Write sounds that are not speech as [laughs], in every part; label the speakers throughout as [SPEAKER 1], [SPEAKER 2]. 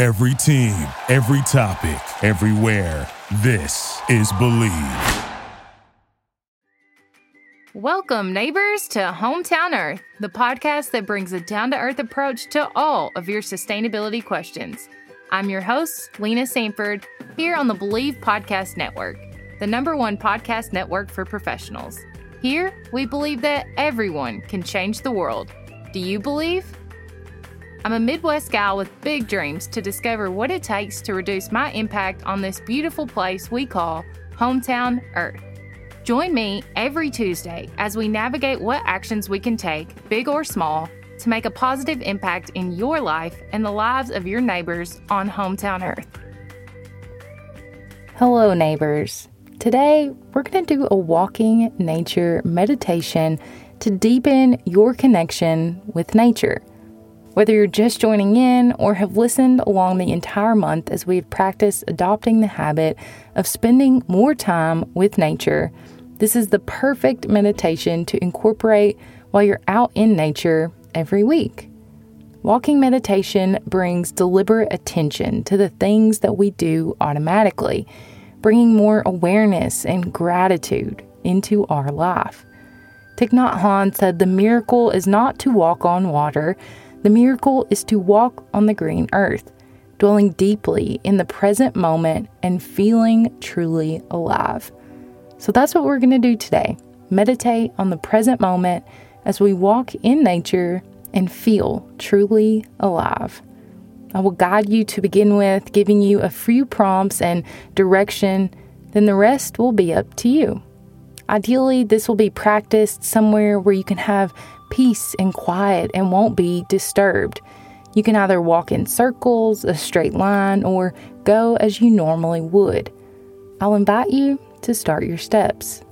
[SPEAKER 1] Every team, every topic, everywhere. This is Bleav.
[SPEAKER 2] Welcome, neighbors, to Hometown Earth, the podcast that brings a down to earth approach to all of your sustainability questions. I'm your host, Lena Sanford, here on the Bleav Podcast Network, the number one podcast network for professionals. Here, we believe that everyone can change the world. Do you believe? I'm a Midwest gal with big dreams to discover what it takes to reduce my impact on this beautiful place we call Hometown Earth. Join me every Tuesday as we navigate what actions we can take, big or small, to make a positive impact in your life and the lives of your neighbors on Hometown Earth. Hello, neighbors. Today, we're going to do a walking nature meditation to deepen your connection with nature. Whether you're just joining in or have listened along the entire month as we've practiced adopting the habit of spending more time with nature, this is the perfect meditation to incorporate while you're out in nature every week. Walking meditation brings deliberate attention to the things that we do automatically, bringing more awareness and gratitude into our life. Thich Nhat Hanh said, The miracle is not to walk on water, the miracle is to walk on the green earth, dwelling deeply in the present moment and feeling truly alive. So that's what we're going to do today meditate on the present moment as we walk in nature and feel truly alive. I will guide you to begin with, giving you a few prompts and direction, then the rest will be up to you. Ideally, this will be practiced somewhere where you can have peace and quiet and won't be disturbed. You can either walk in circles, a straight line, or go as you normally would. I'll invite you to start your steps.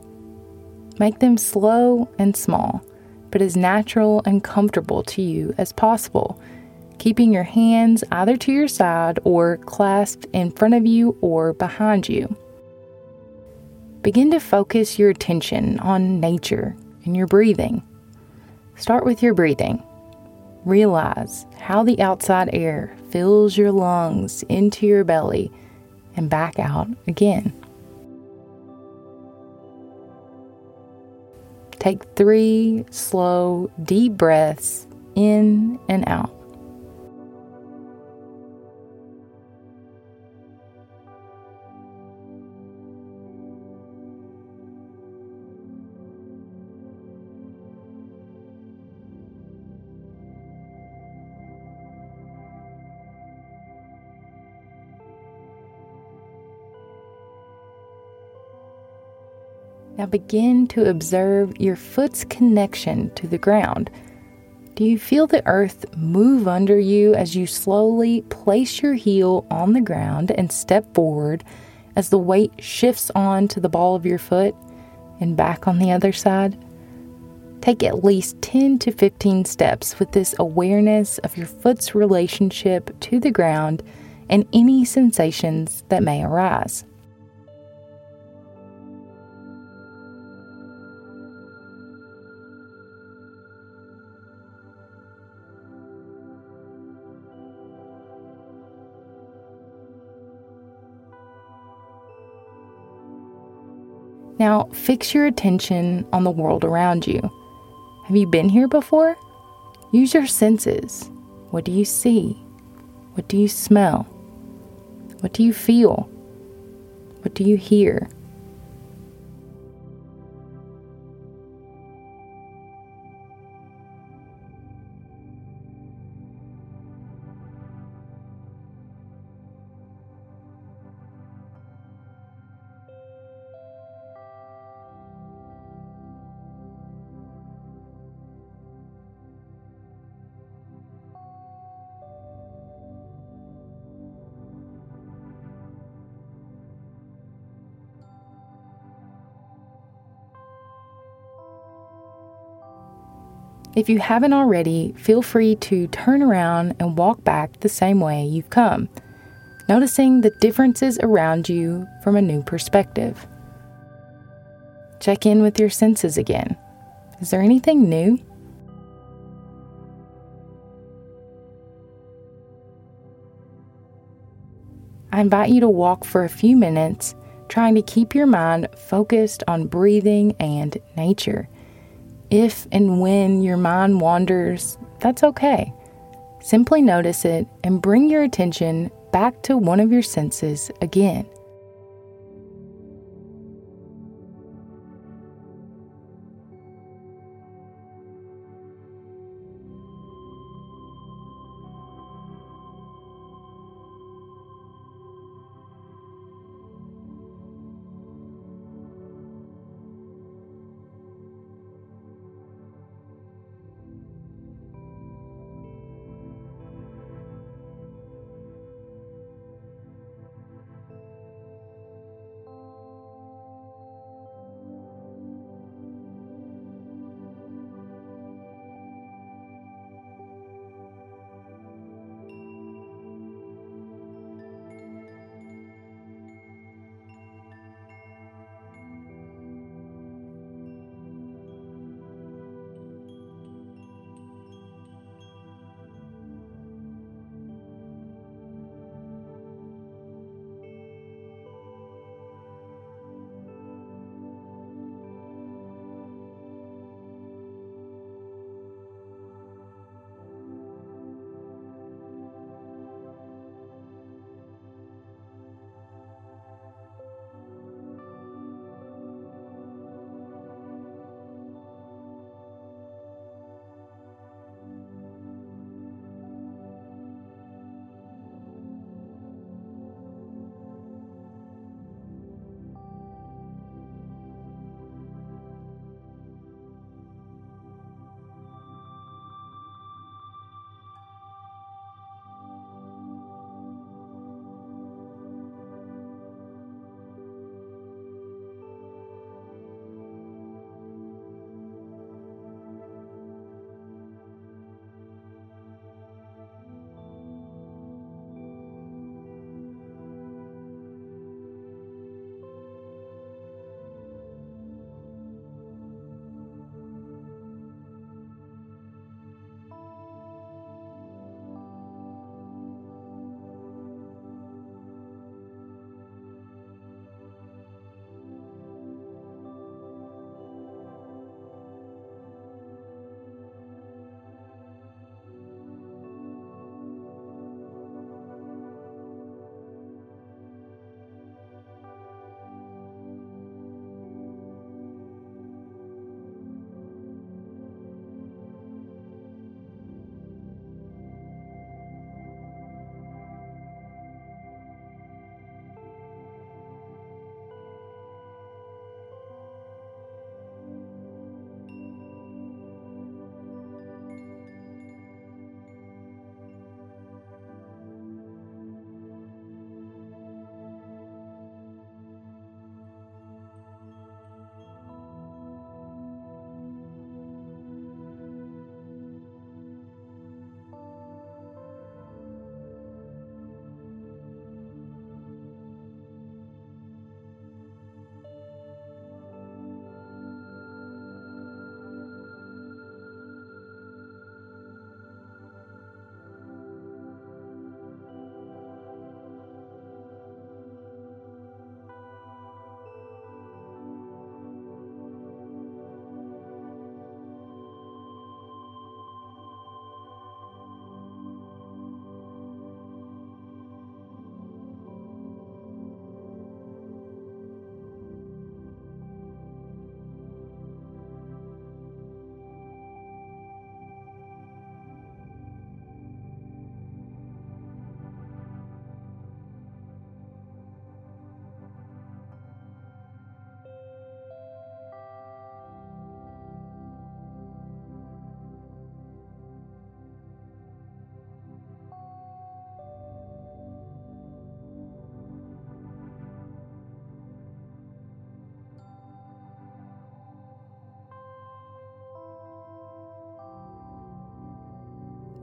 [SPEAKER 2] Make them slow and small but as natural and comfortable to you as possible, keeping your hands either to your side or clasped in front of you or behind you. Begin to focus your attention on nature and your breathing. Start with your breathing. Realize how the outside air fills your lungs into your belly and back out again. Take three slow, deep breaths in and out. Begin to observe your foot's connection to the ground. Do you feel the earth move under you as you slowly place your heel on the ground and step forward as the weight shifts on to the ball of your foot and back on the other side? Take at least 10 to 15 steps with this awareness of your foot's relationship to the ground and any sensations that may arise. Now, fix your attention on the world around you. Have you been here before? Use your senses. What do you see? What do you smell? What do you feel? What do you hear? If you haven't already, feel free to turn around and walk back the same way you've come, noticing the differences around you from a new perspective. Check in with your senses again. Is there anything new? I invite you to walk for a few minutes, trying to keep your mind focused on breathing and nature. If and when your mind wanders, that's okay. Simply notice it and bring your attention back to one of your senses again.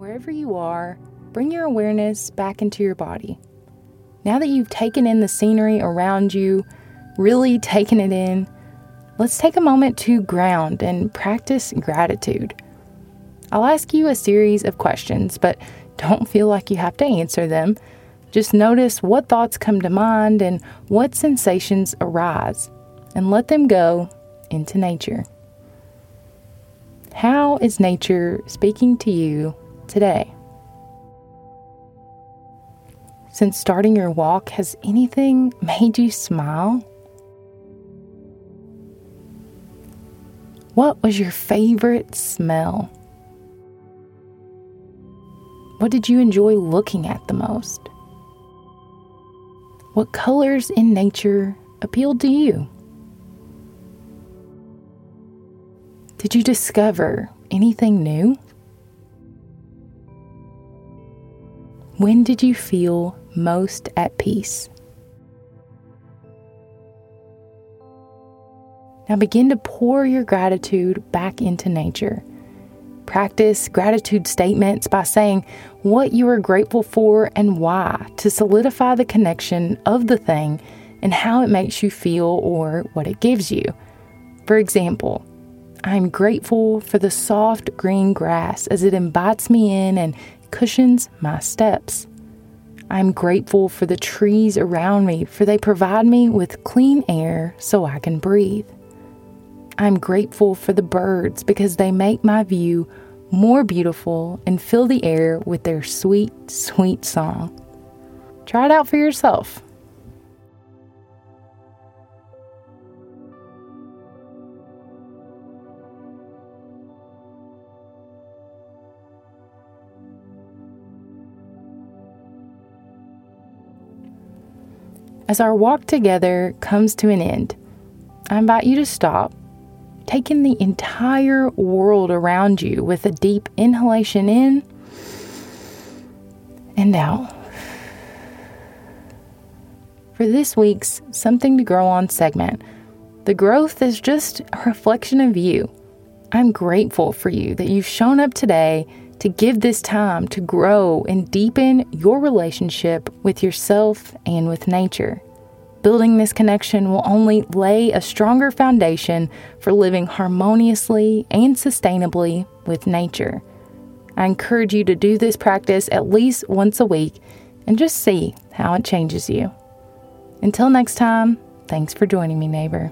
[SPEAKER 2] Wherever you are, bring your awareness back into your body. Now that you've taken in the scenery around you, really [laughs] taken it in, let's take a moment to ground and practice gratitude. I'll ask you a series of questions, but [laughs] don't feel like you have to answer them. Just notice what thoughts come to mind and what sensations arise, and let them go into nature. How is nature speaking to you today? Since starting your walk, has anything made you smile? What was your favorite smell? What did you enjoy looking at the most? What colors in nature appealed to you? Did you discover anything new? When did you feel most at peace? Now begin to pour your gratitude back into nature. Practice gratitude statements by saying what you are grateful for and why to solidify the connection of the thing and how it makes you feel or what it gives you. For example, I'm grateful for the soft green grass as it invites me in and cushions my steps. I'm grateful for the trees around me, for they provide me with clean air so I can breathe. I'm grateful for the birds because they make my view more beautiful and fill the air with their sweet, sweet song. Try it out for yourself. As our walk together comes to an end, I invite you to stop Take in the entire world around you with a deep inhalation in and out. For this week's Something to Grow On segment, the growth is just a reflection of you. I'm grateful for you that you've shown up today to give this time to grow and deepen your relationship with yourself and with nature. Building this connection will only lay a stronger foundation for living harmoniously and sustainably with nature. I encourage you to do this practice at least once a week and just see how it changes you. Until next time, thanks for joining me, neighbor.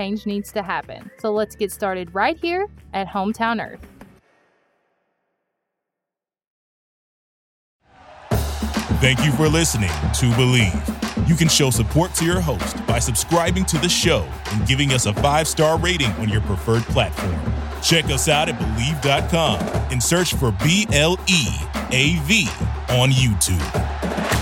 [SPEAKER 2] change needs to happen. So let's get started right here at Hometown Earth.
[SPEAKER 1] Thank you for listening to Bleav. You can show support to your host by subscribing to the show and giving us a five star rating on your preferred platform. Check us out at Bleav.com and search for B L E A V on YouTube.